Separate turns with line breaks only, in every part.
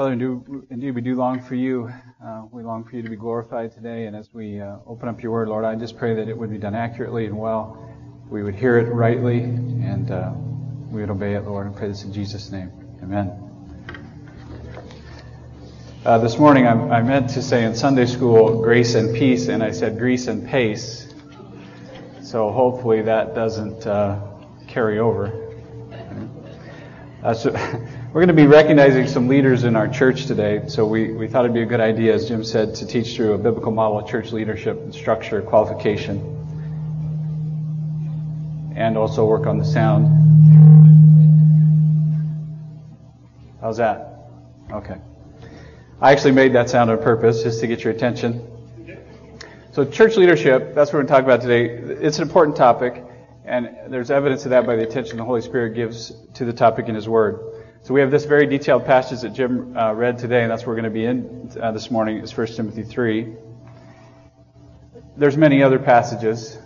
Father, indeed, we do long for you. Uh, we long for you to be glorified today. And as we uh, open up your word, Lord, I just pray that it would be done accurately and well. We would hear it rightly and uh, we would obey it, Lord. And pray this in Jesus' name. Amen. Uh, this morning, I, I, meant to say in Sunday school, grace and peace, and I said grease and pace. So hopefully that doesn't uh, carry over. Uh, so We're going to be recognizing some leaders in our church today, so we, we thought it'd be a good idea, as Jim said, to teach through a biblical model of church leadership and structure, qualification, and also work on the sound. How's that? Okay. I actually made that sound on purpose just to get your attention. So, church leadership, that's what we're going to talk about today. It's an important topic, and there's evidence of that by the attention the Holy Spirit gives to the topic in His Word. So we have this very detailed passage that Jim uh, read today, and that's where we're going to be in uh, this morning. Is 1 Timothy 3. There's many other passages.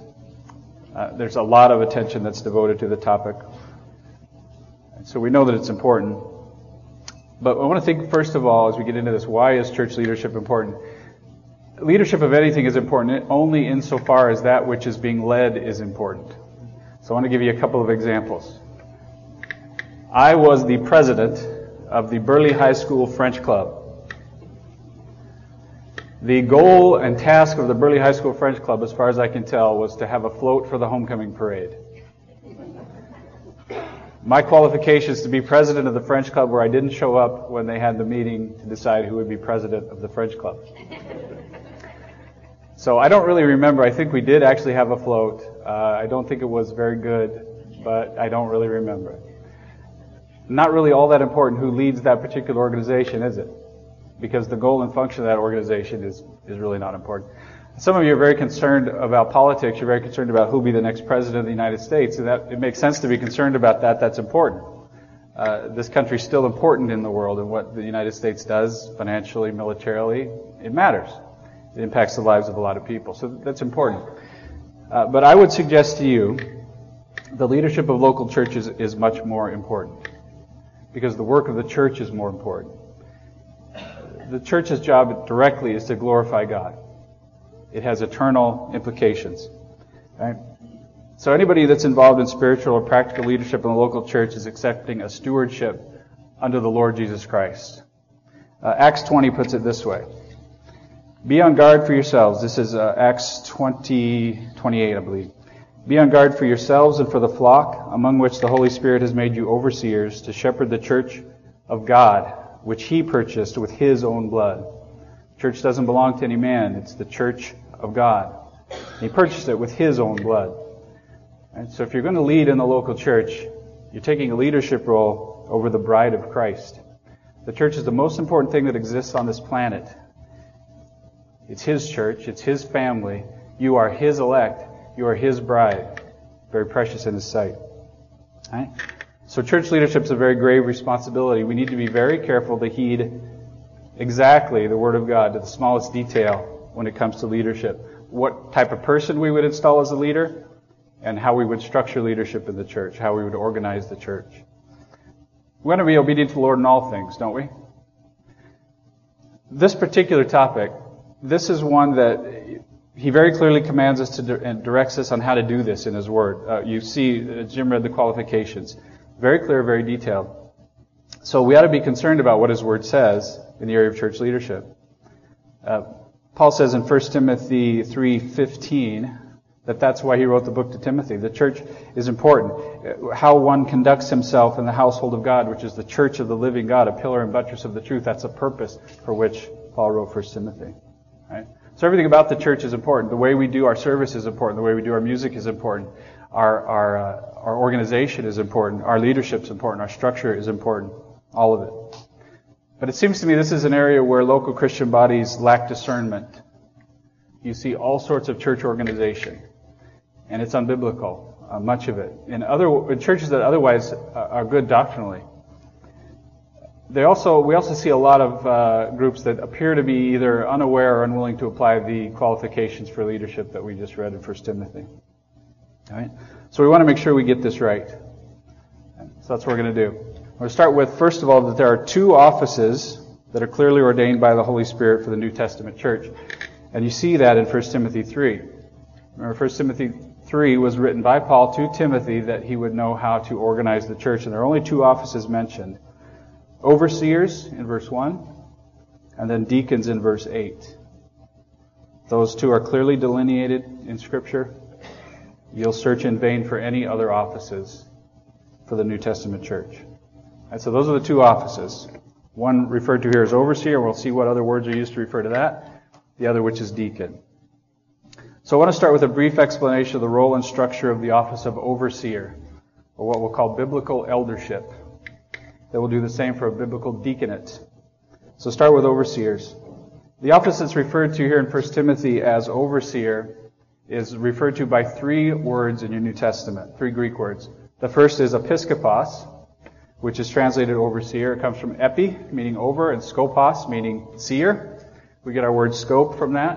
Uh, there's a lot of attention that's devoted to the topic. So we know that it's important. But I want to think, first of all, as we get into this, why is church leadership important? Leadership of anything is important only insofar as that which is being led is important. So I want to give you a couple of examples. I was the president of the Burley High School French Club. The goal and task of the Burley High School French Club, as far as I can tell, was to have a float for the homecoming parade. My qualifications to be president of the French Club were I didn't show up when they had the meeting to decide who would be president of the French Club. So I don't really remember. I think we did actually have a float. Uh, I don't think it was very good, but I don't really remember it not really all that important who leads that particular organization, is it? Because the goal and function of that organization is, is really not important. Some of you are very concerned about politics. You're very concerned about who will be the next president of the United States, and that it makes sense to be concerned about that. That's important. Uh, this country is still important in the world, and what the United States does financially, militarily, it matters. It impacts the lives of a lot of people, so that's important. Uh, but I would suggest to you, the leadership of local churches is much more important because the work of the church is more important. The church's job directly is to glorify God. It has eternal implications. Right? So anybody that's involved in spiritual or practical leadership in the local church is accepting a stewardship under the Lord Jesus Christ. Uh, Acts 20 puts it this way. Be on guard for yourselves. This is uh, Acts 20, 28, I believe. Be on guard for yourselves and for the flock, among which the Holy Spirit has made you overseers, to shepherd the church of God, which He purchased with His own blood. Church doesn't belong to any man, it's the church of God. He purchased it with His own blood. And so if you're going to lead in the local church, you're taking a leadership role over the bride of Christ. The church is the most important thing that exists on this planet. It's His church, it's His family. You are His elect. You are His bride, very precious in His sight. Right? So church leadership is a very grave responsibility. We need to be very careful to heed exactly the Word of God to the smallest detail when it comes to leadership. What type of person we would install as a leader, and how we would structure leadership in the church, how we would organize the church. We want to be obedient to the Lord in all things, don't we? This particular topic, this is one that he very clearly commands us to and directs us on how to do this in his word. Uh, you see, uh, Jim read the qualifications. Very clear, very detailed. So we ought to be concerned about what his word says in the area of church leadership. Uh, Paul says in 1 Timothy 3:15 that that's why he wrote the book to Timothy. The church is important. Uh, how one conducts himself in the household of God, which is the church of the living God, a pillar and buttress of the truth. That's a purpose for which Paul wrote 1 Timothy. Right? So everything about the church is important. The way we do our service is important. The way we do our music is important. Our, our, uh, our organization is important. Our leadership is important. Our structure is important. All of it. But it seems to me this is an area where local Christian bodies lack discernment. You see all sorts of church organization, and it's unbiblical, uh, much of it. In other in churches that otherwise are good doctrinally, they also we also see a lot of uh, groups that appear to be either unaware or unwilling to apply the qualifications for leadership that we just read in 1 Timothy. All right, so we want to make sure we get this right. So that's what we're going to do. We're going to start with, first of all, that there are two offices that are clearly ordained by the Holy Spirit for the New Testament church. And you see that in 1 Timothy 3. Remember, 1 Timothy 3 was written by Paul to Timothy that he would know how to organize the church. And there are only two offices mentioned overseers in verse 1, and then deacons in verse 8. Those two are clearly delineated in Scripture. You'll search in vain for any other offices for the New Testament church. And so those are the two offices. One referred to here as overseer. We'll see what other words are used to refer to that. The other, which is deacon. So I want to start with a brief explanation of the role and structure of the office of overseer, or what we'll call biblical eldership. That will do the same for a biblical deaconate. So start with overseers. The office that's referred to here in 1 Timothy as overseer is referred to by three words in your New Testament, three Greek words. The first is episkopos, which is translated overseer. It comes from epi, meaning over, and skopos, meaning seer. We get our word scope from that.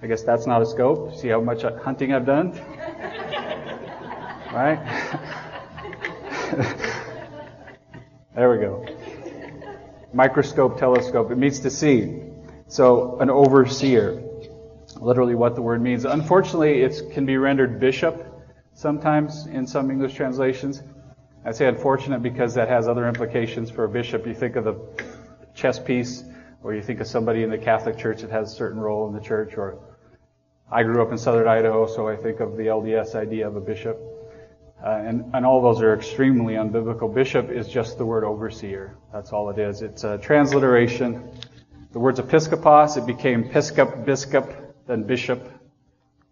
I guess that's not a scope. See how much hunting I've done? right? there we go. Microscope, telescope. It means to see. So, an overseer. Literally what the word means. Unfortunately, it can be rendered bishop sometimes in some English translations. I say unfortunate because that has other implications for a bishop. You think of the chess piece, or you think of somebody in the Catholic Church that has a certain role in the church, or I grew up in southern Idaho, so I think of the LDS idea of a bishop. Uh, and, and all those are extremely unbiblical. Bishop is just the word overseer. That's all it is. It's a transliteration. The word's episkopos, it became piscop, biscop, then bishop,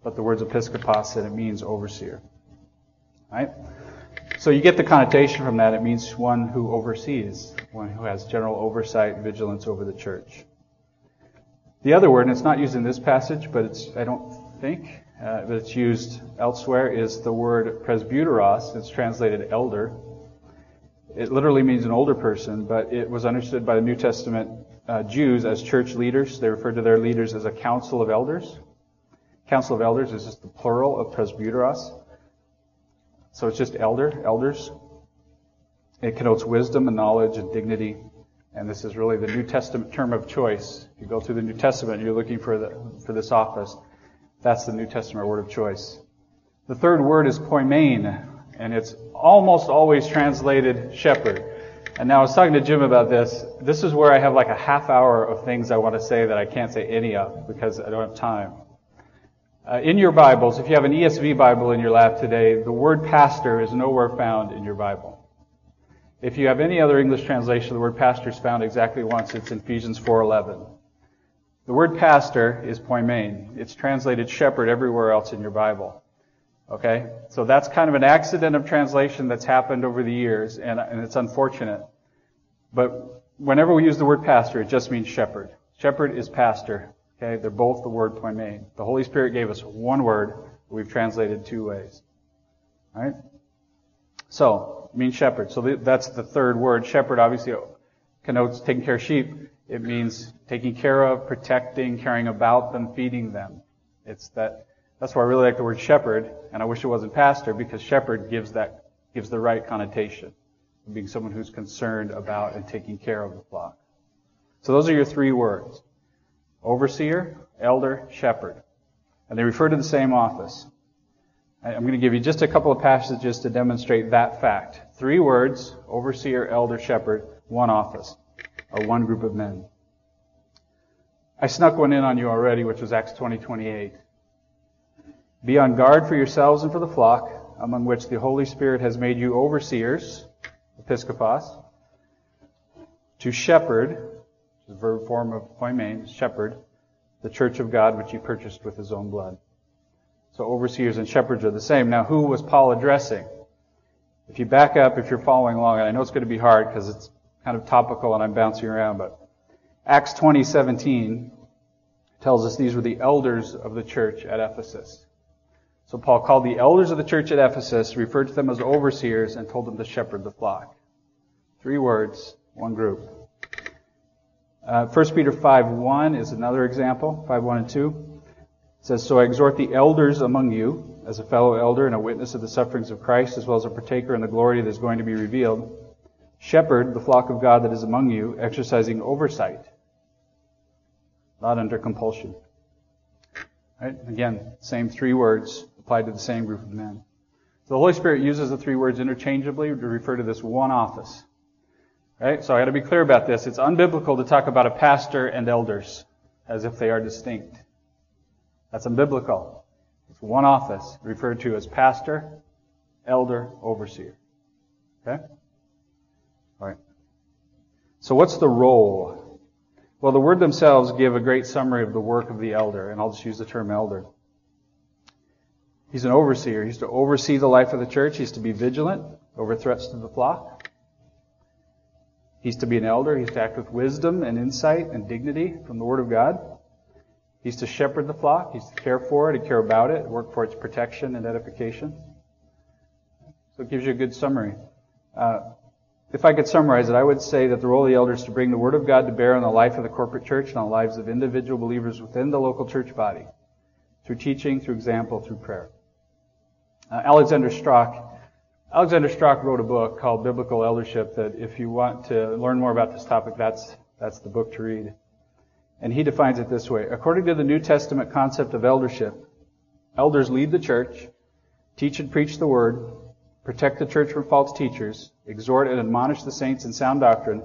but the word's episkopos and it means overseer. Right? So you get the connotation from that. It means one who oversees, one who has general oversight, vigilance over the church. The other word, and it's not used in this passage, but it's, I don't think, uh, it's used elsewhere, is the word presbyteros. It's translated elder. It literally means an older person, but it was understood by the New Testament uh, Jews as church leaders. They referred to their leaders as a council of elders. Council of elders is just the plural of presbyteros. So it's just elder, elders. It connotes wisdom and knowledge and dignity. And this is really the New Testament term of choice. If you go through the New Testament, you're looking for, the, for this office. That's the New Testament word of choice. The third word is poimen, and it's almost always translated shepherd. And now I was talking to Jim about this. This is where I have like a half hour of things I want to say that I can't say any of because I don't have time. Uh, in your Bibles, if you have an ESV Bible in your lap today, the word pastor is nowhere found in your Bible. If you have any other English translation, the word pastor is found exactly once. It's in Ephesians 4:11. The word pastor is poimen. It's translated shepherd everywhere else in your Bible. Okay? So that's kind of an accident of translation that's happened over the years, and, and it's unfortunate. But whenever we use the word pastor, it just means shepherd. Shepherd is pastor. Okay, they're both the word poimen. The Holy Spirit gave us one word. We've translated two ways. All right? So, means shepherd. So that's the third word. Shepherd obviously connotes taking care of sheep. It means taking care of, protecting, caring about them, feeding them. It's that, that's why I really like the word shepherd, and I wish it wasn't pastor, because shepherd gives that, gives the right connotation. Of being someone who's concerned about and taking care of the flock. So those are your three words. Overseer, elder, shepherd. And they refer to the same office. I'm going to give you just a couple of passages to demonstrate that fact. Three words, overseer, elder, shepherd, one office, or one group of men. I snuck one in on you already, which was Acts 20, 28. Be on guard for yourselves and for the flock, among which the Holy Spirit has made you overseers, episkopos, to shepherd, the verb form of poimen, shepherd, the church of God which he purchased with his own blood. So overseers and shepherds are the same. Now, who was Paul addressing? If you back up, if you're following along, and I know it's going to be hard because it's kind of topical and I'm bouncing around, but Acts 20:17 tells us these were the elders of the church at Ephesus. So Paul called the elders of the church at Ephesus, referred to them as overseers, and told them to shepherd the flock. Three words, one group. Uh, 1 Peter 5 1 is another example, 5 1 and 2. It says, So I exhort the elders among you, as a fellow elder and a witness of the sufferings of Christ, as well as a partaker in the glory that is going to be revealed. Shepherd the flock of God that is among you, exercising oversight, not under compulsion. Right? Again, same three words applied to the same group of men. So the Holy Spirit uses the three words interchangeably to refer to this one office. Right? So I got to be clear about this. It's unbiblical to talk about a pastor and elders as if they are distinct. That's unbiblical. It's one office referred to as pastor, elder, overseer. Okay? All right. So what's the role? Well, the word themselves give a great summary of the work of the elder, and I'll just use the term elder. He's an overseer. He's to oversee the life of the church. He's to be vigilant over threats to the flock. He's to be an elder. He's to act with wisdom and insight and dignity from the Word of God. He's to shepherd the flock. He's to care for it and care about it, work for its protection and edification. So it gives you a good summary. Uh, if I could summarize it, I would say that the role of the elder is to bring the Word of God to bear on the life of the corporate church and on the lives of individual believers within the local church body, through teaching, through example, through prayer. Uh, Alexander Strauch Alexander Strauch wrote a book called Biblical Eldership that if you want to learn more about this topic, that's, that's the book to read. And he defines it this way. According to the New Testament concept of eldership, elders lead the church, teach and preach the word, protect the church from false teachers, exhort and admonish the saints in sound doctrine,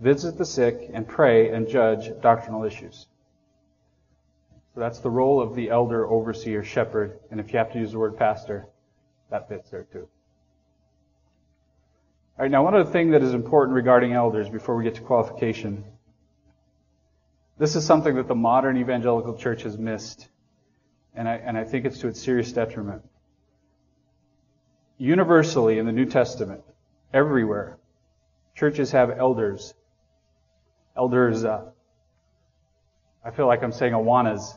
visit the sick, and pray and judge doctrinal issues. So that's the role of the elder, overseer, shepherd, and if you have to use the word pastor, that fits there too. All right, now one other thing that is important regarding elders before we get to qualification. This is something that the modern evangelical church has missed, and I, and I think it's to its serious detriment. Universally in the New Testament, everywhere, churches have elders. Elders, uh, I feel like I'm saying awanas,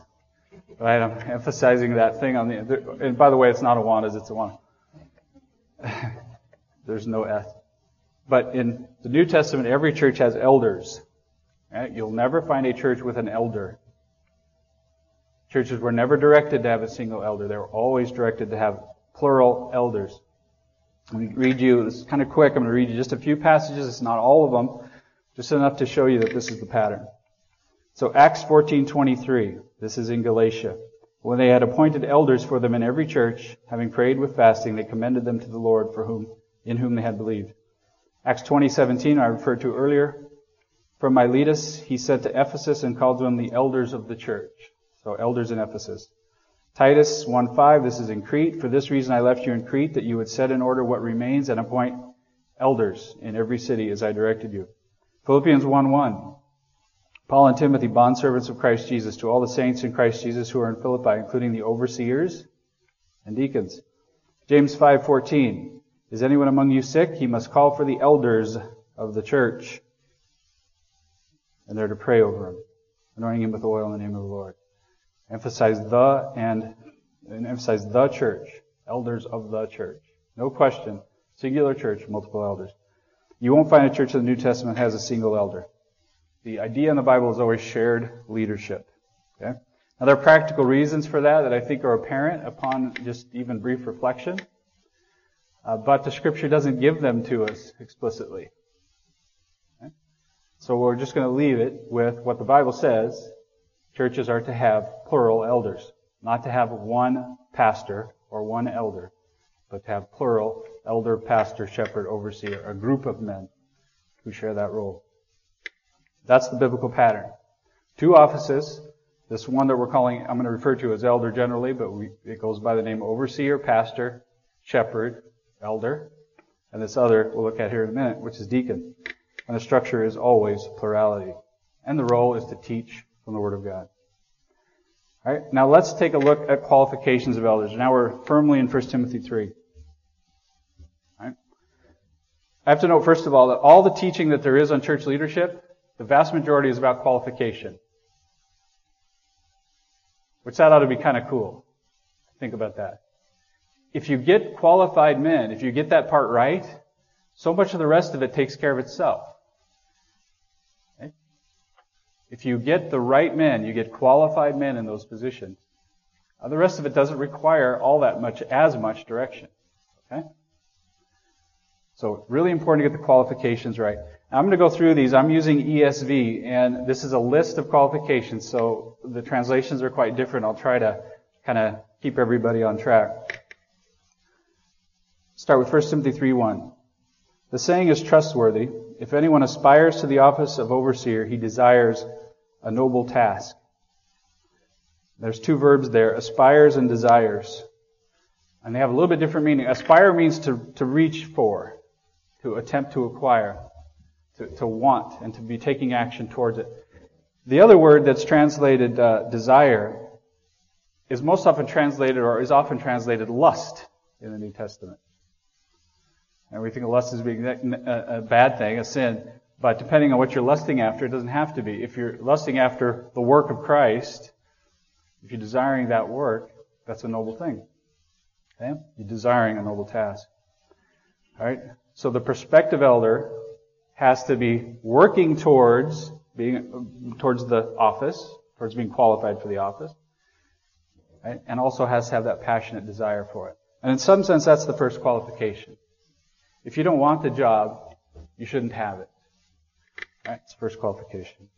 right? I'm emphasizing that thing on the, and by the way, it's not awanas, it's awana. There's no S. But in the New Testament, every church has elders. Right? You'll never find a church with an elder. Churches were never directed to have a single elder. They were always directed to have plural elders. Let me read you, it's kind of quick, I'm going to read you just a few passages. It's not all of them, just enough to show you that this is the pattern. So Acts 14:23, this is in Galatia. When they had appointed elders for them in every church, having prayed with fasting, they commended them to the Lord for whom, in whom they had believed. Acts 20:17 I referred to earlier. From Miletus he sent to Ephesus and called to him the elders of the church. So elders in Ephesus. Titus 1:5 this is in Crete. For this reason I left you in Crete that you would set in order what remains and appoint elders in every city as I directed you. Philippians 1:1 Paul and Timothy, bondservants of Christ Jesus, to all the saints in Christ Jesus who are in Philippi, including the overseers and deacons. James 5:14 is anyone among you sick? He must call for the elders of the church. And they're to pray over him, anointing him with oil in the name of the Lord. Emphasize the and, and emphasize the church, elders of the church. No question. Singular church, multiple elders. You won't find a church in the New Testament has a single elder. The idea in the Bible is always shared leadership. Okay? Now there are practical reasons for that that I think are apparent upon just even brief reflection. Uh, but the scripture doesn't give them to us explicitly. Okay? So we're just going to leave it with what the Bible says. Churches are to have plural elders, not to have one pastor or one elder, but to have plural elder, pastor, shepherd, overseer, a group of men who share that role. That's the biblical pattern. Two offices. This one that we're calling, I'm going to refer to as elder generally, but we, it goes by the name overseer, pastor, shepherd, elder, and this other we'll look at here in a minute, which is deacon. And the structure is always plurality. And the role is to teach from the Word of God. Alright, now let's take a look at qualifications of elders. Now we're firmly in 1 Timothy 3. Alright? I have to note, first of all, that all the teaching that there is on church leadership, The vast majority is about qualification. Which that ought to be kind of cool. Think about that. If you get qualified men, if you get that part right, so much of the rest of it takes care of itself. Okay? If you get the right men, you get qualified men in those positions, uh, the rest of it doesn't require all that much, as much direction. Okay? So really important to get the qualifications right. Now, I'm going to go through these. I'm using ESV, and this is a list of qualifications, so the translations are quite different. I'll try to kind of keep everybody on track. Start with 1 Timothy 3.1. The saying is trustworthy. If anyone aspires to the office of overseer, he desires a noble task. There's two verbs there, aspires and desires. And they have a little bit different meaning. Aspire means to, to reach for, to attempt to acquire, to, to want, and to be taking action towards it. The other word that's translated uh, desire is most often translated, or is often translated lust in the New Testament. And we think of lust as being a, a bad thing, a sin. But depending on what you're lusting after, it doesn't have to be. If you're lusting after the work of Christ, if you're desiring that work, that's a noble thing. Okay? You're desiring a noble task. Alright? So the prospective elder has to be working towards being, towards the office, towards being qualified for the office. Right? And also has to have that passionate desire for it. And in some sense, that's the first qualification. If you don't want the job, you shouldn't have it. The first qualification.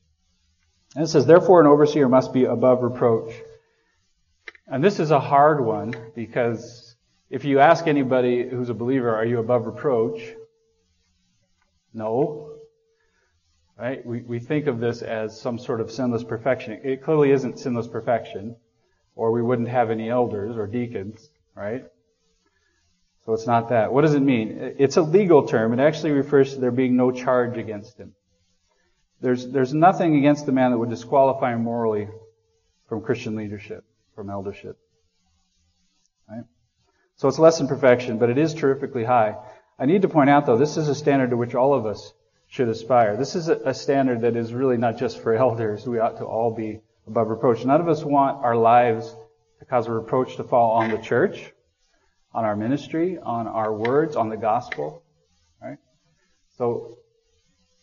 And it says, therefore an overseer must be above reproach. And this is a hard one because if you ask anybody who's a believer, are you above reproach? No. Right? We, we think of this as some sort of sinless perfection. It clearly isn't sinless perfection, or we wouldn't have any elders or deacons, right? So it's not that. What does it mean? It's a legal term. It actually refers to there being no charge against him. There's, there's nothing against the man that would disqualify him morally from Christian leadership from eldership. Right? So it's less than perfection, but it is terrifically high. I need to point out though, this is a standard to which all of us should aspire. This is a standard that is really not just for elders. We ought to all be above reproach. None of us want our lives to cause a reproach to fall on the church, on our ministry, on our words, on the gospel. Right? So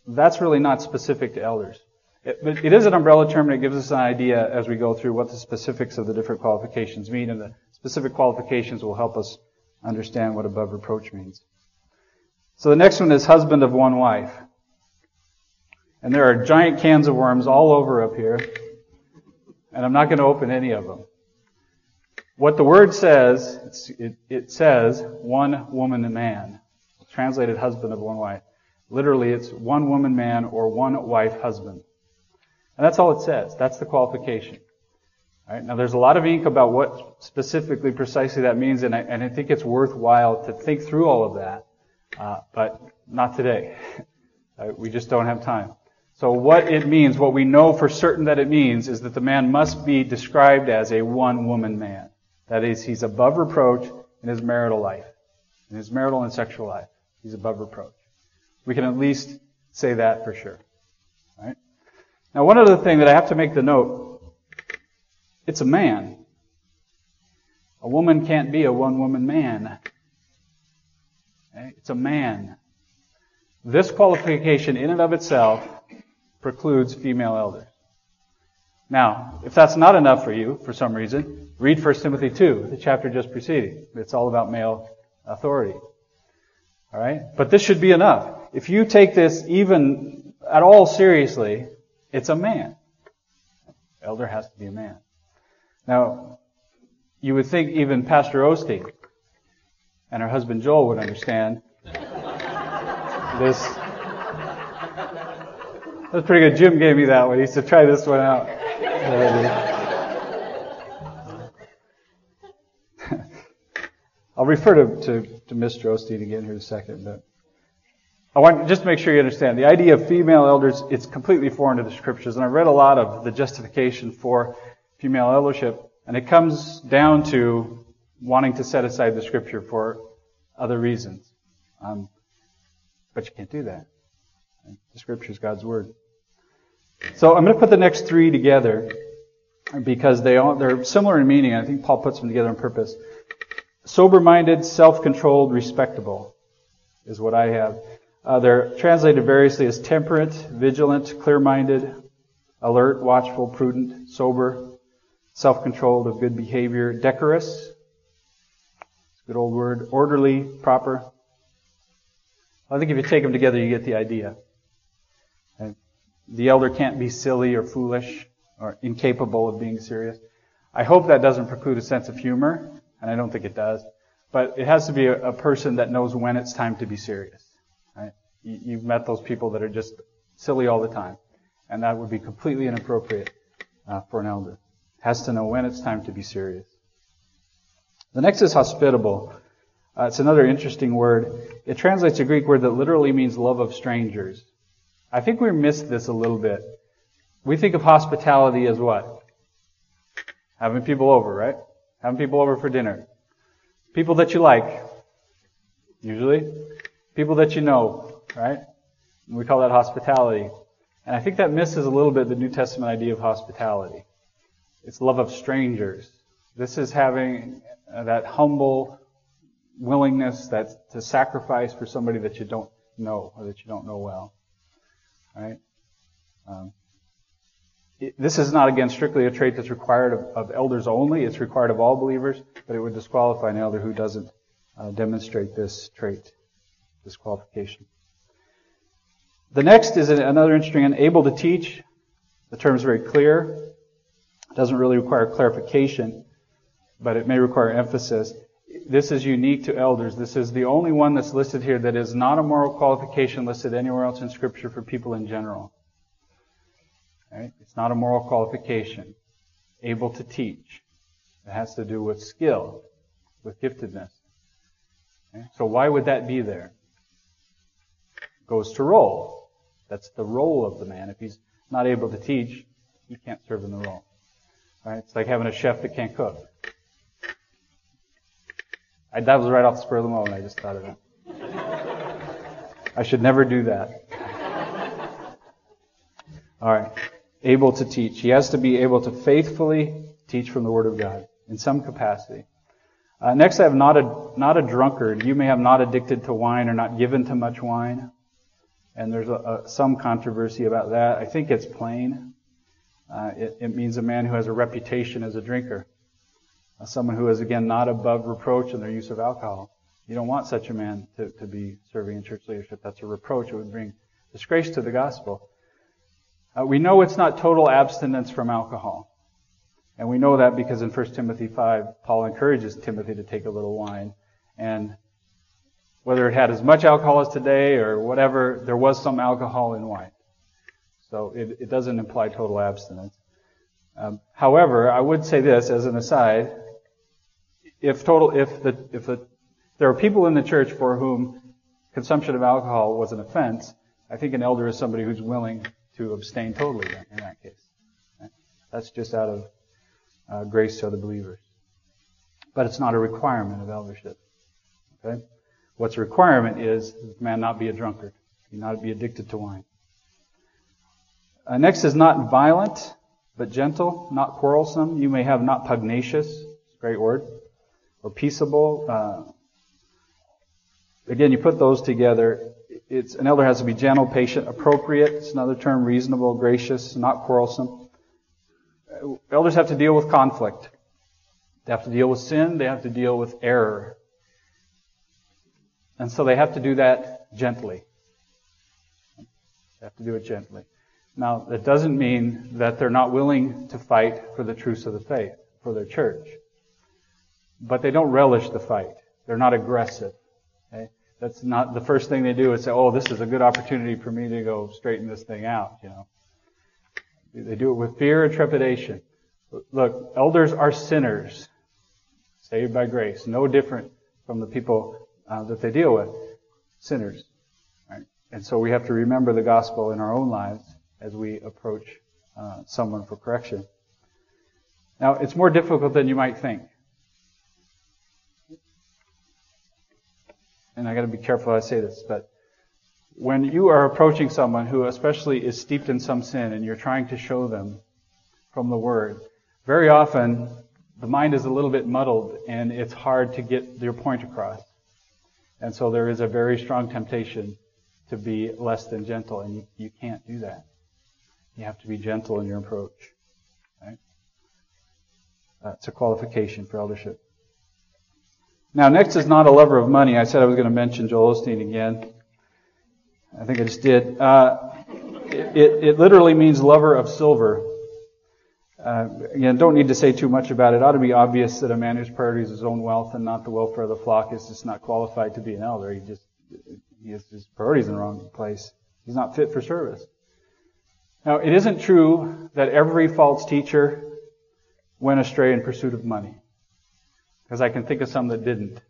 that's really not specific to elders. It, but it is an umbrella term and it gives us an idea as we go through what the specifics of the different qualifications mean and the specific qualifications will help us understand what above reproach means. So the next one is husband of one wife. And there are giant cans of worms all over up here. And I'm not going to open any of them. What the word says, it, it says one woman and man. Translated husband of one wife. Literally, it's one woman man or one wife husband. And that's all it says. That's the qualification. Right? Now there's a lot of ink about what specifically, precisely that means, and I, and I think it's worthwhile to think through all of that, uh, but not today. uh, we just don't have time. So what it means, what we know for certain that it means, is that the man must be described as a one-woman man. That is, he's above reproach in his marital life, in his marital and sexual life. He's above reproach. We can at least say that for sure. Right? Now, one other thing that I have to make the note, it's a man. A woman can't be a one-woman man. Okay? It's a man. This qualification in and of itself precludes female elders. Now, if that's not enough for you, for some reason, read 1 Timothy 2, the chapter just preceding. It's all about male authority. Alright? But this should be enough. If you take this even at all seriously, it's a man. Elder has to be a man. Now, you would think even Pastor Osteen and her husband Joel would understand this. That's pretty good. Jim gave me that one. He said, try this one out. I'll refer to, to, to Mr. Osteen again here in a second, but I want just to make sure you understand the idea of female elders. It's completely foreign to the scriptures, and I read a lot of the justification for female eldership, and it comes down to wanting to set aside the scripture for other reasons. Um, but you can't do that. The scripture is God's word. So I'm going to put the next three together because they all, they're similar in meaning. I think Paul puts them together on purpose. Sober-minded, self-controlled, respectable is what I have. Uh, they're translated variously as temperate, vigilant, clear-minded, alert, watchful, prudent, sober, self-controlled, of good behavior, decorous, good old word, orderly, proper. I think if you take them together, you get the idea. Okay. The elder can't be silly or foolish or incapable of being serious. I hope that doesn't preclude a sense of humor, and I don't think it does. But it has to be a, a person that knows when it's time to be serious. You, you've met those people that are just silly all the time, and that would be completely inappropriate uh, for an elder. Has to know when it's time to be serious. The next is hospitable. Uh, it's another interesting word. It translates a Greek word that literally means love of strangers. I think we missed this a little bit. We think of hospitality as what? Having people over, right? Having people over for dinner. People that you like, usually. People that you know, right? And we call that hospitality. And I think that misses a little bit the New Testament idea of hospitality. It's love of strangers. This is having that humble willingness that to sacrifice for somebody that you don't know or that you don't know well. Right? Um, it, this is not again strictly a trait that's required of, of, elders only. It's required of all believers, but it would disqualify an elder who doesn't uh, demonstrate this trait, this qualification. The next is another interesting one, able to teach. The term is very clear. It doesn't really require clarification, but it may require emphasis this is unique to elders. This is the only one that's listed here that is not a moral qualification listed anywhere else in Scripture for people in general. Right? It's not a moral qualification. Able to teach. It has to do with skill, with giftedness. Okay? So why would that be there? Goes to role. That's the role of the man. If he's not able to teach, he can't serve in the role. Right? It's like having a chef that can't cook. I, that was right off the spur of the moment. I just thought of that. I should never do that. All right. Able to teach. He has to be able to faithfully teach from the Word of God in some capacity. Uh, next, I have not a, not a drunkard. You may have not addicted to wine or not given to much wine. And there's a, a, some controversy about that. I think it's plain. Uh, it, it means a man who has a reputation as a drinker someone who is, again, not above reproach in their use of alcohol. You don't want such a man to, to be serving in church leadership. That's a reproach. It would bring disgrace to the gospel. Uh, we know it's not total abstinence from alcohol. And we know that because in 1 Timothy 5, Paul encourages Timothy to take a little wine. And whether it had as much alcohol as today or whatever, there was some alcohol in wine. So it, it doesn't imply total abstinence. Um, however, I would say this as an aside if total, if the, if the, there are people in the church for whom consumption of alcohol was an offense, I think an elder is somebody who's willing to abstain totally in that case. That's just out of uh, grace to the believers. But it's not a requirement of eldership. Okay? What's a requirement is that man not be a drunkard. He not be addicted to wine. Uh, next is not violent, but gentle, not quarrelsome. You may have not pugnacious. Great word or peaceable. Uh, again, you put those together. It's an elder has to be gentle, patient, appropriate. It's another term, reasonable, gracious, not quarrelsome. Elders have to deal with conflict. They have to deal with sin. They have to deal with error. And so they have to do that gently. They have to do it gently. Now, that doesn't mean that they're not willing to fight for the truths of the faith, for their church but they don't relish the fight. They're not aggressive. Okay? That's not the first thing they do is say, "Oh, this is a good opportunity for me to go straighten this thing out." You know, they do it with fear and trepidation. Look, elders are sinners, saved by grace, no different from the people uh, that they deal with, sinners. Right? And so we have to remember the gospel in our own lives as we approach uh, someone for correction. Now, it's more difficult than you might think. and I got to be careful I say this, but when you are approaching someone who especially is steeped in some sin and you're trying to show them from the Word, very often the mind is a little bit muddled and it's hard to get your point across. And so there is a very strong temptation to be less than gentle, and you, you can't do that. You have to be gentle in your approach. Right? That's a qualification for eldership. Now, next is not a lover of money. I said I was going to mention Joel Osteen again. I think I just did. Uh, it, it, it, literally means lover of silver. Uh, again, don't need to say too much about it. It ought to be obvious that a man whose priority is his own wealth and not the welfare of the flock is just not qualified to be an elder. He just has his priorities in the wrong place. He's not fit for service. Now, it isn't true that every false teacher went astray in pursuit of money, because I can think of some that didn't.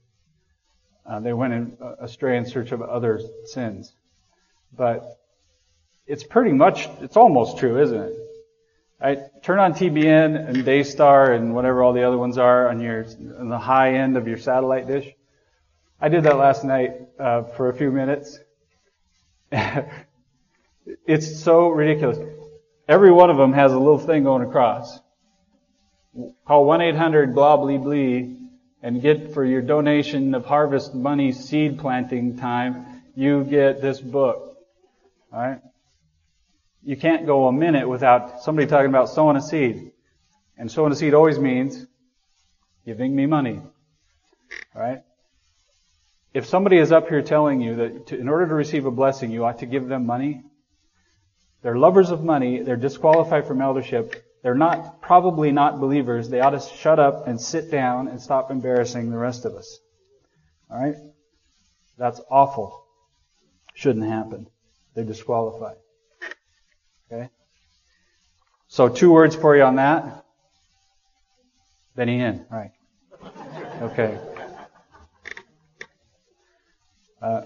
Uh, they went in, uh, astray in search of other sins. But it's pretty much, it's almost true, isn't it? I turn on TBN and Daystar and whatever all the other ones are on your on the high end of your satellite dish. I did that last night uh, for a few minutes. it's so ridiculous. Every one of them has a little thing going across. Call 1-800 blah blah blah and get for your donation of harvest money seed planting time, you get this book. Alright? You can't go a minute without somebody talking about sowing a seed. And sowing a seed always means giving me money. Alright? If somebody is up here telling you that to, in order to receive a blessing, you ought to give them money, they're lovers of money, they're disqualified from eldership, they're not, probably not believers, they ought to shut up and sit down and stop embarrassing the rest of us. Alright? That's awful. Shouldn't happen. They're disqualified. Okay? So two words for you on that. Benny Hinn, right. Okay. Uh,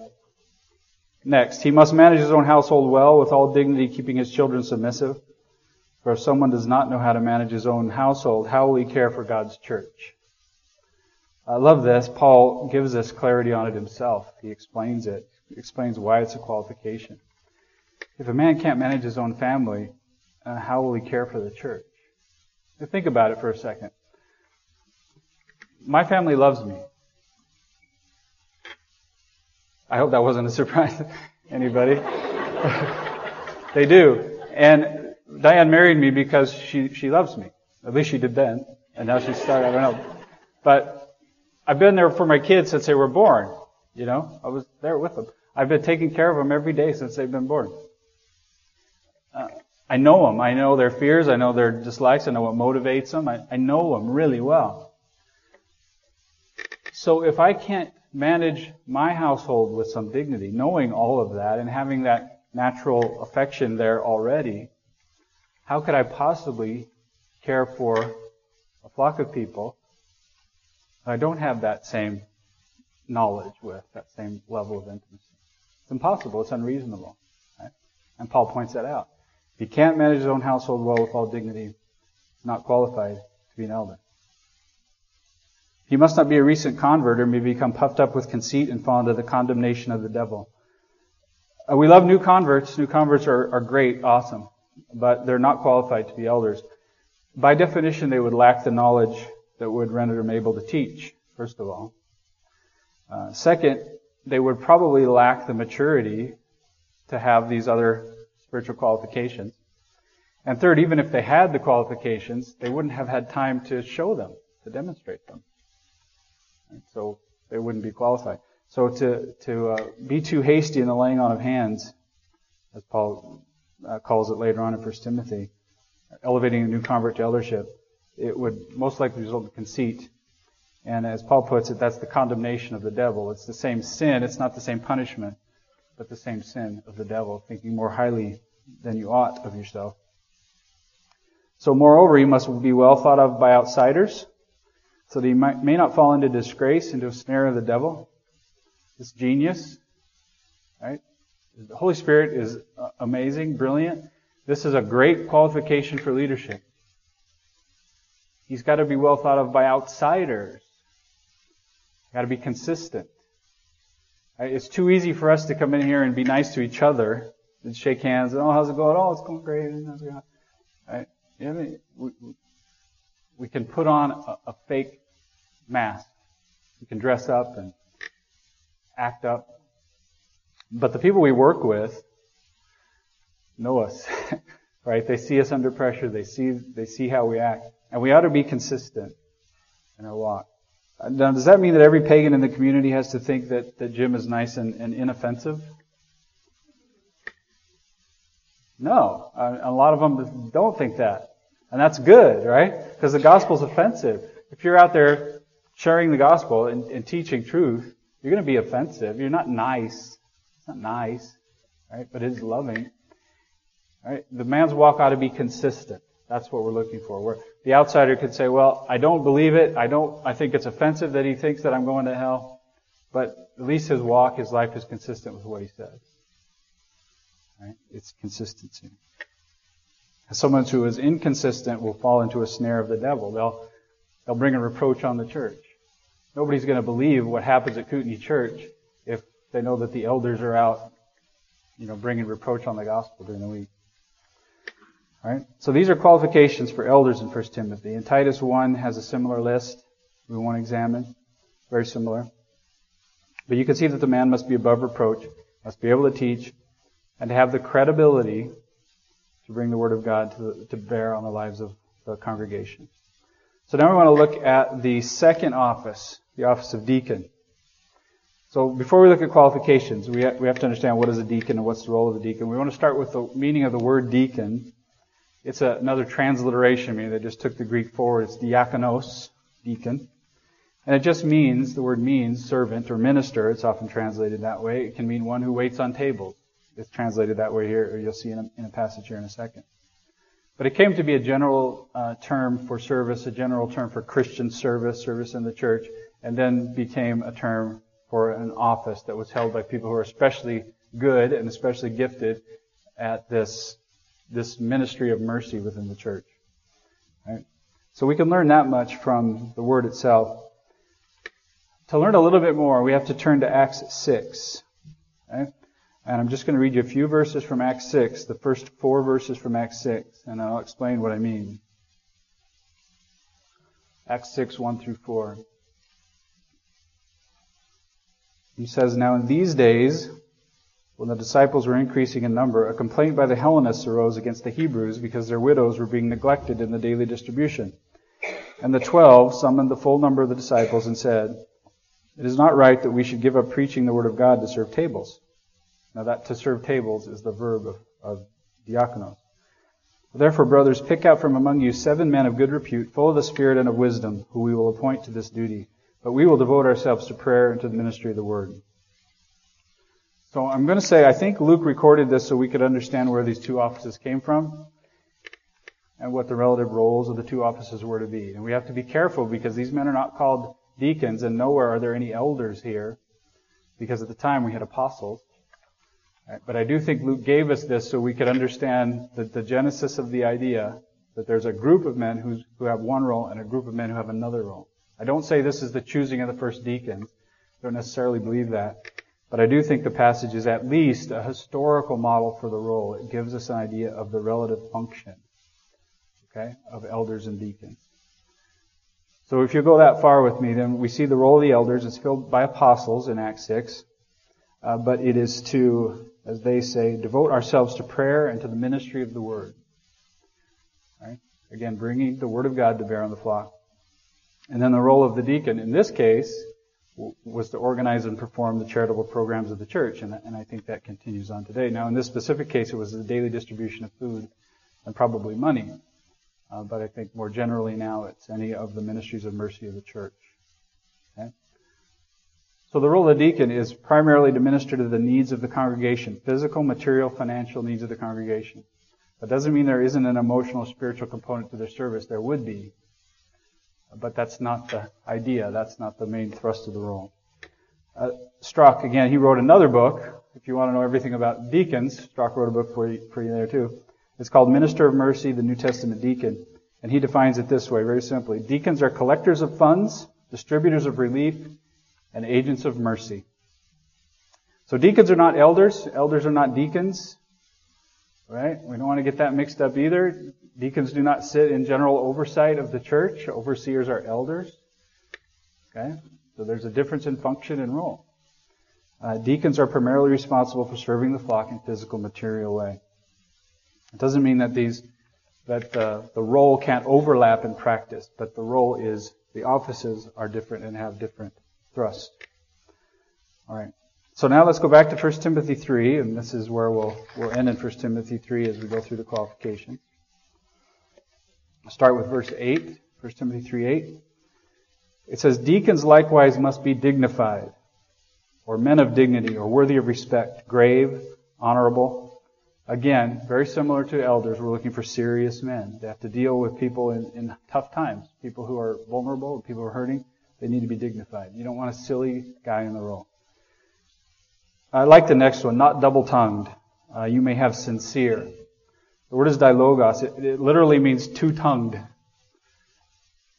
next, he must manage his own household well with all dignity, keeping his children submissive. For if someone does not know how to manage his own household, how will he care for God's church? I love this. Paul gives us clarity on it himself. He explains it. He explains why it's a qualification. If a man can't manage his own family, uh, how will he care for the church? Now think about it for a second. My family loves me. I hope that wasn't a surprise to anybody. they do. And Diane married me because she, she loves me. At least she did then. And now she's started, I don't know. But I've been there for my kids since they were born. You know, I was there with them. I've been taking care of them every day since they've been born. Uh, I know them. I know their fears. I know their dislikes. I know what motivates them. I, I know them really well. So if I can't manage my household with some dignity, knowing all of that and having that natural affection there already, how could I possibly care for a flock of people I don't have that same knowledge with, that same level of intimacy? It's impossible. It's unreasonable. Right? And Paul points that out. If he can't manage his own household well with all dignity, he's not qualified to be an elder. He must not be a recent convert or may become puffed up with conceit and fall into the condemnation of the devil. Uh, we love new converts. New converts are, are great, awesome, but they're not qualified to be elders. By definition, they would lack the knowledge that would render them able to teach, first of all. Uh, second, they would probably lack the maturity to have these other spiritual qualifications. And third, even if they had the qualifications, they wouldn't have had time to show them, to demonstrate them. And so they wouldn't be qualified. So to, to uh, be too hasty in the laying on of hands, as Paul uh, calls it later on in 1 Timothy, elevating a new convert to eldership, it would most likely result in conceit. And as Paul puts it, that's the condemnation of the devil. It's the same sin. It's not the same punishment, but the same sin of the devil, thinking more highly than you ought of yourself. So moreover, you must be well thought of by outsiders, so that you might, may not fall into disgrace, into a snare of the devil. This genius, right? The Holy Spirit is uh, amazing, brilliant. This is a great qualification for leadership. He's got to be well thought of by outsiders. Got to be consistent. It's too easy for us to come in here and be nice to each other and shake hands. And, oh, how's it going? Oh, it's going great. How's it going? Right? You know, we, we can put on a, a fake mask. We can dress up and act up. But the people we work with know us, right? They see us under pressure. They see, they see how we act. And we ought to be consistent in our walk. Now, does that mean that every pagan in the community has to think that, that Jim is nice and, and inoffensive? No. A lot of them don't think that. And that's good, right? Because the gospel's offensive. If you're out there sharing the gospel and, and teaching truth, you're going to be offensive. You're not nice. It's not nice, right? But it's loving. Right? The man's walk ought to be consistent. That's what we're looking for. Where the outsider could say, well, I don't believe it. I don't, I think it's offensive that he thinks that I'm going to hell. But at least his walk, his life is consistent with what he says. Right? It's consistency. Someone who is inconsistent will fall into a snare of the devil. They'll, they'll bring a reproach on the church. Nobody's going to believe what happens at Kootenai Church if they know that the elders are out, you know, bringing reproach on the gospel during the week. Right? So these are qualifications for elders in 1 Timothy. And Titus 1 has a similar list we want to examine. Very similar. But you can see that the man must be above reproach, must be able to teach, and to have the credibility to bring the Word of God to, to bear on the lives of the congregation. So now we want to look at the second office, the office of deacon. So before we look at qualifications, we have, we have to understand what is a deacon and what's the role of a deacon. We want to start with the meaning of the word deacon it's a, another transliteration, meaning they just took the Greek forward. It's diakonos, deacon. And it just means, the word means servant or minister. It's often translated that way. It can mean one who waits on tables. It's translated that way here, or you'll see in a, in a passage here in a second. But it came to be a general uh, term for service, a general term for Christian service, service in the church, and then became a term for an office that was held by people who are especially good and especially gifted at this this ministry of mercy within the church. Right? So we can learn that much from the word itself. To learn a little bit more, we have to turn to Acts 6. Okay? And I'm just going to read you a few verses from Acts 6, the first four verses from Acts 6, and I'll explain what I mean. Acts 6, 1 through 4. He says, Now in these days, when the disciples were increasing in number, a complaint by the Hellenists arose against the Hebrews because their widows were being neglected in the daily distribution. And the twelve summoned the full number of the disciples and said, It is not right that we should give up preaching the word of God to serve tables. Now that to serve tables is the verb of, of diakonos. Therefore, brothers, pick out from among you seven men of good repute, full of the Spirit and of wisdom, who we will appoint to this duty. But we will devote ourselves to prayer and to the ministry of the word. So I'm going to say I think Luke recorded this so we could understand where these two offices came from and what the relative roles of the two offices were to be. And we have to be careful because these men are not called deacons and nowhere are there any elders here because at the time we had apostles. But I do think Luke gave us this so we could understand the, the genesis of the idea that there's a group of men who, who have one role and a group of men who have another role. I don't say this is the choosing of the first deacons. I don't necessarily believe that. But I do think the passage is at least a historical model for the role. It gives us an idea of the relative function, okay, of elders and deacons. So if you go that far with me, then we see the role of the elders. is filled by apostles in Acts 6. Uh, but it is to, as they say, devote ourselves to prayer and to the ministry of the Word. Right? Again, bringing the Word of God to bear on the flock. And then the role of the deacon, in this case, was to organize and perform the charitable programs of the church, and, I think that continues on today. Now, in this specific case, it was the daily distribution of food and probably money, uh, but I think more generally now it's any of the ministries of mercy of the church. Okay? So the role of the deacon is primarily to minister to the needs of the congregation, physical, material, financial needs of the congregation. That doesn't mean there isn't an emotional, spiritual component to their service. There would be, but that's not the idea. That's not the main thrust of the role. Uh, Strauch, again, he wrote another book. If you want to know everything about deacons, Strauch wrote a book for you, for you there too. It's called Minister of Mercy, the New Testament Deacon. And he defines it this way, very simply. Deacons are collectors of funds, distributors of relief, and agents of mercy. So deacons are not elders. Elders are not deacons. Right? We don't want to get that mixed up either. Deacons do not sit in general oversight of the church. Overseers are elders. Okay? So there's a difference in function and role. Uh, deacons are primarily responsible for serving the flock in physical, material way. It doesn't mean that these that the, the role can't overlap in practice, but the role is the offices are different and have different thrusts. All right. So now let's go back to 1 Timothy 3, and this is where we'll, we'll end in 1 Timothy 3 as we go through the qualifications. I'll start with verse 8, 1 Timothy 3 8. It says, Deacons likewise must be dignified, or men of dignity, or worthy of respect, grave, honorable. Again, very similar to elders, we're looking for serious men. They have to deal with people in, in tough times, people who are vulnerable, people who are hurting. They need to be dignified. You don't want a silly guy in the role. I like the next one, not double tongued. Uh, you may have sincere. The word is dilogos. It, it literally means two tongued.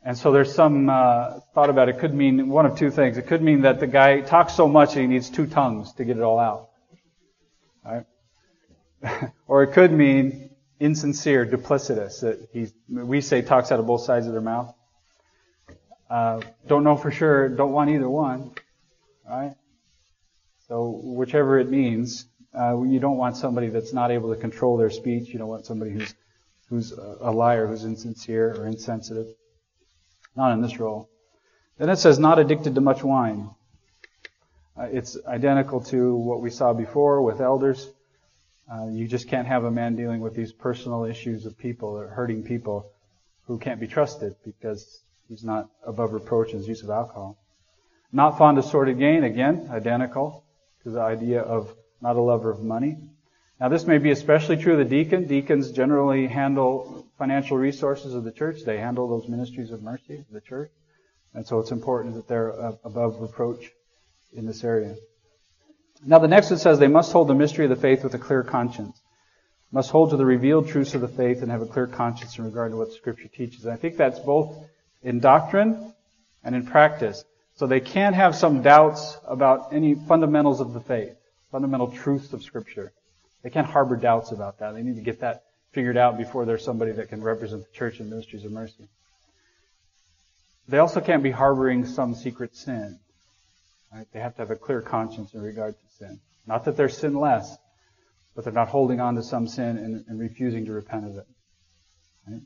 And so there's some uh, thought about it. it. Could mean one of two things. It could mean that the guy talks so much that he needs two tongues to get it all out. Right? or it could mean insincere, duplicitous. That he, we say talks out of both sides of their mouth. Uh, don't know for sure. Don't want either one. Right? So whichever it means, uh, you don't want somebody that's not able to control their speech. You don't want somebody who's who's a liar, who's insincere or insensitive. Not in this role. Then it says, not addicted to much wine. Uh, it's identical to what we saw before with elders. Uh, you just can't have a man dealing with these personal issues of people or hurting people who can't be trusted because he's not above reproach in his use of alcohol. Not fond of sordid gain, again, identical to the idea of not a lover of money. Now this may be especially true of the deacon. Deacons generally handle financial resources of the church. They handle those ministries of mercy of the church. And so it's important that they're above reproach in this area. Now the next one says they must hold the mystery of the faith with a clear conscience. Must hold to the revealed truths of the faith and have a clear conscience in regard to what Scripture teaches. And I think that's both in doctrine and in practice. So they can't have some doubts about any fundamentals of the faith, fundamental truths of Scripture. They can't harbor doubts about that. They need to get that figured out before there's somebody that can represent the church in ministries of mercy. They also can't be harboring some secret sin. Right? They have to have a clear conscience in regard to sin. Not that they're sinless, but they're not holding on to some sin and, and refusing to repent of it. Right?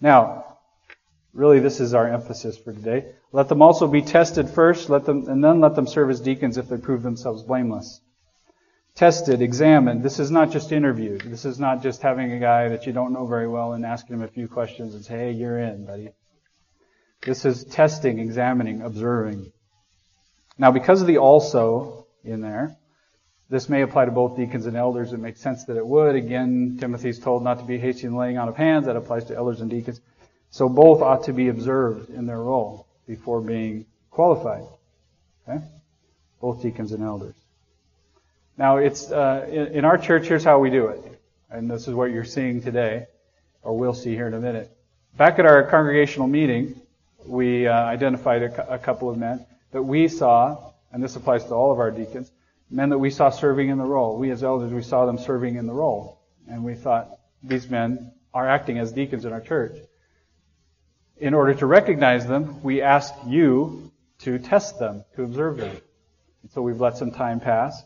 Now, really this is our emphasis for today. Let them also be tested first, let them, and then let them serve as deacons if they prove themselves blameless tested, examined. This is not just interviewed. This is not just having a guy that you don't know very well and asking him a few questions and say, hey, you're in, buddy. This is testing, examining, observing. Now, because of the also in there, this may apply to both deacons and elders. It makes sense that it would. Again, Timothy's told not to be hasty in laying on of hands. That applies to elders and deacons. So both ought to be observed in their role before being qualified. Okay? Both deacons and elders. Now, it's uh, in, in, our church. Here's how we do it, and this is what you're seeing today, or we'll see here in a minute. Back at our congregational meeting, we uh, identified a, a couple of men that we saw, and this applies to all of our deacons, men that we saw serving in the role. We as elders, we saw them serving in the role, and we thought these men are acting as deacons in our church. In order to recognize them, we ask you to test them, to observe them. And so we've let some time pass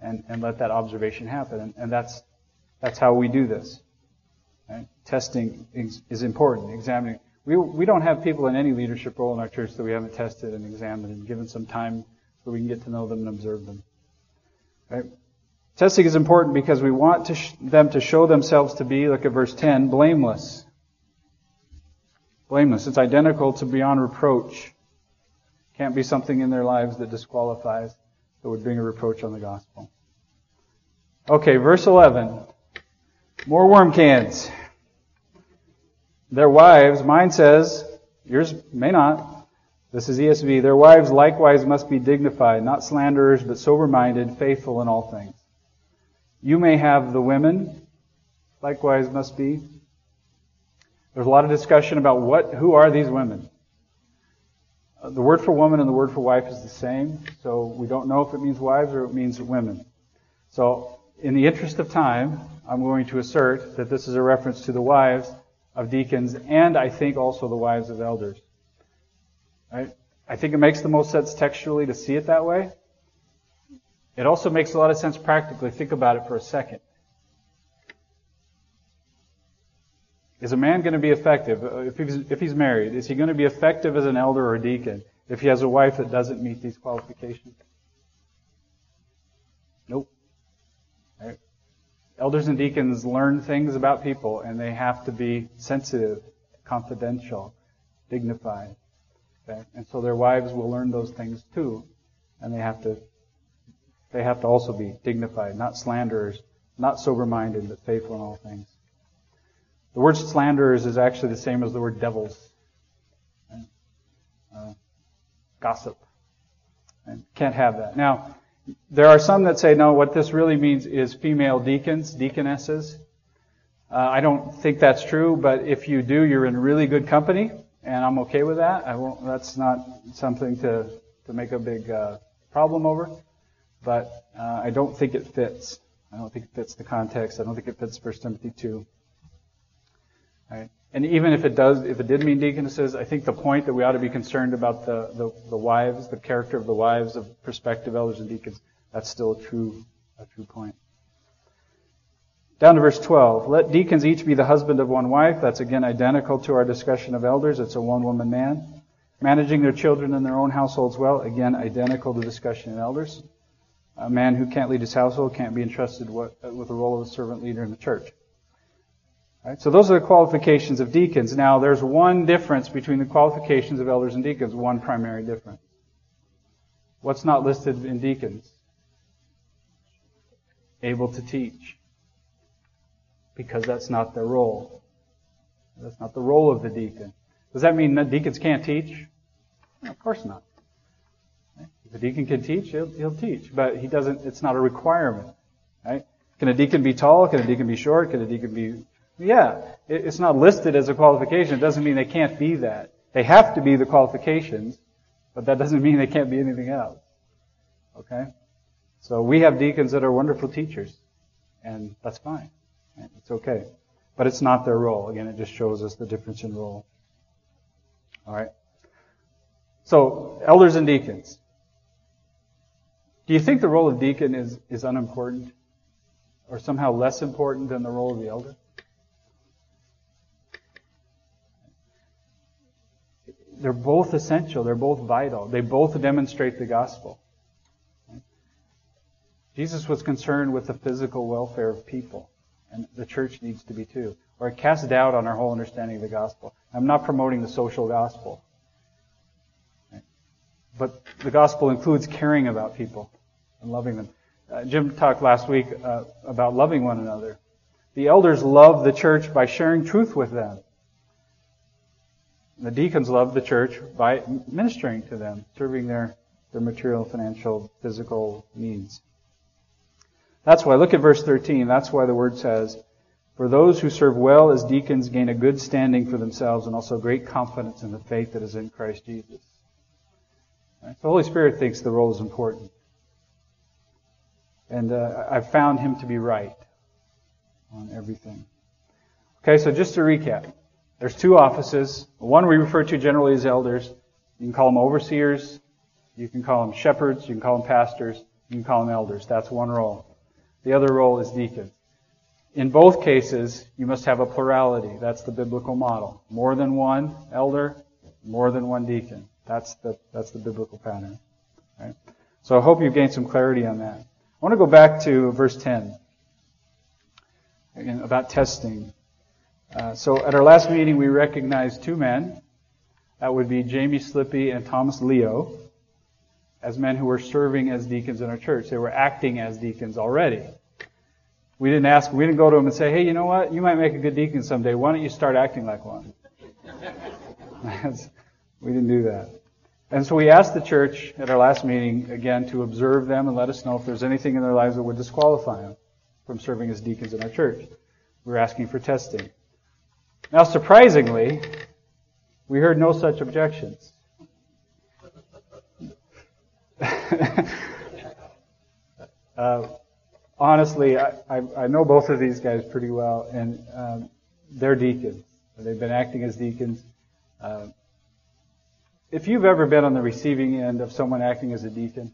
and, and let that observation happen. And, and that's, that's how we do this. Right? Testing is, important, examining. We, we don't have people in any leadership role in our church that we haven't tested and examined and given some time so we can get to know them and observe them. Right? Testing is important because we want to sh- them to show themselves to be, look at verse 10, blameless. Blameless. It's identical to beyond reproach. Can't be something in their lives that disqualifies that would bring a reproach on the gospel. Okay, verse 11. More worm cans. Their wives, mine says, yours may not. This is ESV. Their wives likewise must be dignified, not slanderers, but sober minded, faithful in all things. You may have the women, likewise must be. There's a lot of discussion about what, who are these women? Uh, the word for woman and the word for wife is the same, so we don't know if it means wives or it means women. So, in the interest of time, I'm going to assert that this is a reference to the wives of deacons and I think also the wives of elders. Right? I think it makes the most sense textually to see it that way. It also makes a lot of sense practically. Think about it for a second. Is a man going to be effective uh, if he's, if he's married? Is he going to be effective as an elder or deacon if he has a wife that doesn't meet these qualifications? Nope. Right? Elders and deacons learn things about people and they have to be sensitive, confidential, dignified. Okay? And so their wives will learn those things too. And they have to they have to also be dignified, not slanderers, not sober minded, but faithful in all things. The word slanderers is actually the same as the word devils. Uh, gossip. And can't have that. Now, there are some that say, no, what this really means is female deacons, deaconesses. Uh, I don't think that's true, but if you do, you're in really good company, and I'm okay with that. I won't, that's not something to, to make a big uh, problem over, but uh, I don't think it fits. I don't think it fits the context. I don't think it fits 1 Timothy 2. Right? And even if it does, if it did mean deaconesses, I think the point that we ought to be concerned about the, the, the wives, the character of the wives of prospective elders and deacons, that's still a true, a true point. Down to verse 12. Let deacons each be the husband of one wife. That's again identical to our discussion of elders. It's a one woman man. Managing their children and their own households well. Again, identical to discussion of elders. A man who can't lead his household can't be entrusted with the role of a servant leader in the church. Right? So those are the qualifications of deacons. Now, there's one difference between the qualifications of elders and deacons, one primary difference. What's not listed in deacons? Able to teach. Because that's not their role. That's not the role of the deacon. Does that mean that deacons can't teach? Of course not. If a deacon can teach, he'll, he'll teach, but he doesn't. It's not a requirement, right? Can a deacon be tall? Can a deacon be short? Can a deacon be yeah, it's not listed as a qualification. It doesn't mean they can't be that. They have to be the qualifications, but that doesn't mean they can't be anything else. Okay? So we have deacons that are wonderful teachers, and that's fine. It's okay. But it's not their role. Again, it just shows us the difference in role. Alright? So, elders and deacons. Do you think the role of deacon is, is unimportant? Or somehow less important than the role of the elder? They're both essential. They're both vital. They both demonstrate the gospel. Jesus was concerned with the physical welfare of people, and the church needs to be too. Or it casts doubt on our whole understanding of the gospel. I'm not promoting the social gospel. But the gospel includes caring about people and loving them. Uh, Jim talked last week uh, about loving one another. The elders love the church by sharing truth with them. The deacons love the church by ministering to them, serving their, their material, financial, physical needs. That's why, look at verse 13. That's why the word says, For those who serve well as deacons gain a good standing for themselves and also great confidence in the faith that is in Christ Jesus. Right? The Holy Spirit thinks the role is important. And uh, I've found him to be right on everything. Okay, so just to recap. There's two offices. One we refer to generally as elders. You can call them overseers. You can call them shepherds. You can call them pastors. You can call them elders. That's one role. The other role is deacon. In both cases, you must have a plurality. That's the biblical model. More than one elder, more than one deacon. That's the, that's the biblical pattern. Right? So I hope you've gained some clarity on that. I want to go back to verse 10. Again, about testing. Uh, so at our last meeting, we recognized two men. That would be Jamie Slippy and Thomas Leo as men who were serving as deacons in our church. They were acting as deacons already. We didn't ask, we didn't go to them and say, hey, you know what? You might make a good deacon someday. Why don't you start acting like one? we didn't do that. And so we asked the church at our last meeting, again, to observe them and let us know if there's anything in their lives that would disqualify them from serving as deacons in our church. We were asking for testing. Now, surprisingly, we heard no such objections. uh, honestly, I, I, I, know both of these guys pretty well, and um, they're deacons. They've been acting as deacons. Uh, if you've ever been on the receiving end of someone acting as a deacon,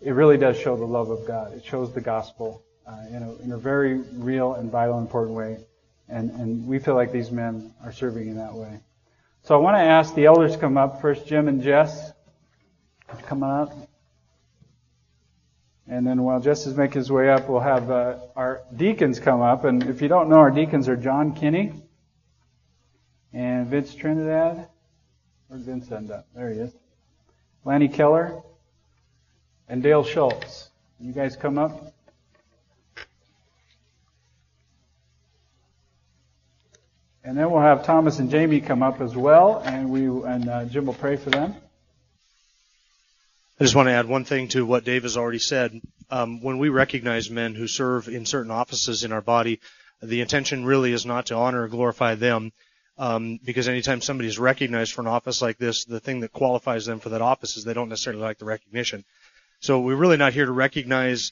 it really does show the love of God. It shows the gospel uh, in, a, in a very real and vital, important way. And, and we feel like these men are serving in that way. So I want to ask the elders to come up. First, Jim and Jess. Come on up. And then while Jess is making his way up, we'll have uh, our deacons come up. And if you don't know, our deacons are John Kinney and Vince Trinidad. Where'd Vince end up? There he is. Lanny Keller and Dale Schultz. You guys come up. And then we'll have Thomas and Jamie come up as well, and we and uh, Jim will pray for them.
I just want to add one thing to what Dave has already said. Um, when we recognize men who serve in certain offices in our body, the intention really is not to honor or glorify them, um, because anytime somebody is recognized for an office like this, the thing that qualifies them for that office is they don't necessarily like the recognition. So we're really not here to recognize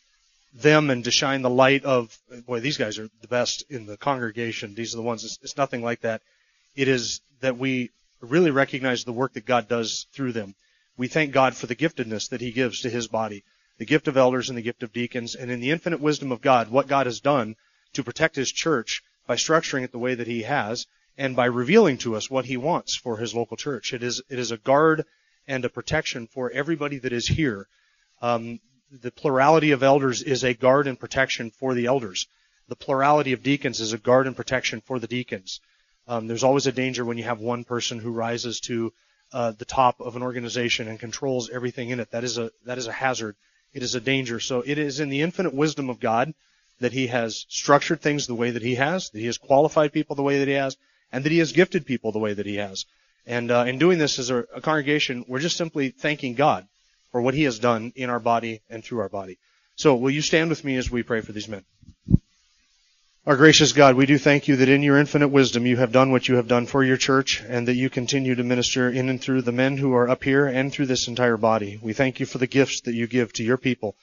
them and to shine the light of, boy, these guys are the best in the congregation. These are the ones. It's, it's nothing like that. It is that we really recognize the work that God does through them we thank God for the giftedness that He gives to His body, the gift of elders and the gift of deacons, and in the infinite wisdom of God, what God has done to protect His church by structuring it the way that He has, and by revealing to us what He wants for His local church. It is it is a guard and a protection for everybody that is here. Um, the plurality of elders is a guard and protection for the elders. The plurality of deacons is a guard and protection for the deacons. Um, there's always a danger when you have one person who rises to uh, the top of an organization and controls everything in it. That is a that is a hazard. It is a danger. So it is in the infinite wisdom of God that He has structured things the way that He has, that He has qualified people the way that He has, and that He has gifted people the way that He has. And uh, in doing this as a, a congregation, we're just simply thanking God for what He has done in our body and through our body. So will you stand with me as we pray for these men? Our gracious God, we do thank you that in your infinite wisdom you have done what you have done for your church and that you continue to minister in and through the men who are up here and through this entire body. We thank you for the gifts that you give to your people.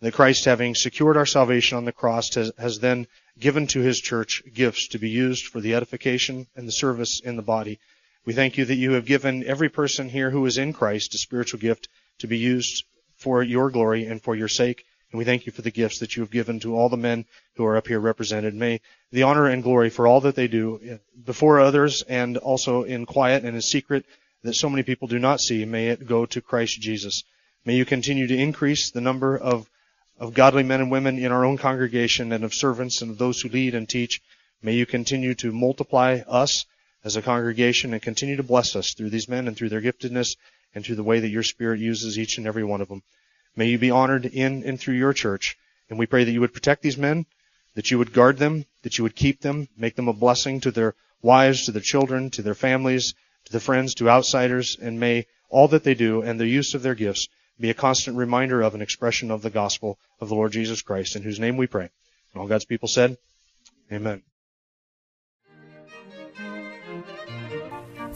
That Christ, having secured our salvation on the cross, has, has then given to his church gifts to be used for the edification and the service in the body. We thank you that you have given every person here who is in Christ a spiritual gift to be used for your glory and for your sake. And we thank you for the gifts that you have given to all the men who are up here represented. May the honor and glory for all that they do eh, before others and also in quiet and in secret that so many people do not see, may it go to Christ Jesus. May you continue to increase the number of, of godly men and women in our own congregation and of servants and of those who lead and teach. May you continue to multiply us as a congregation and continue to bless us through these men and through their giftedness and through the way that your Spirit uses each and every one of them. May you be honored in and through your church. And we pray that you would protect these men, that you would guard them, that you would keep them, make them a blessing to their wives, to their children, to their families, to their friends, to outsiders, and may all that they do and the use of their gifts be a constant reminder of an expression of the gospel of the Lord Jesus Christ, in whose name we pray. And all God's people said, Amen.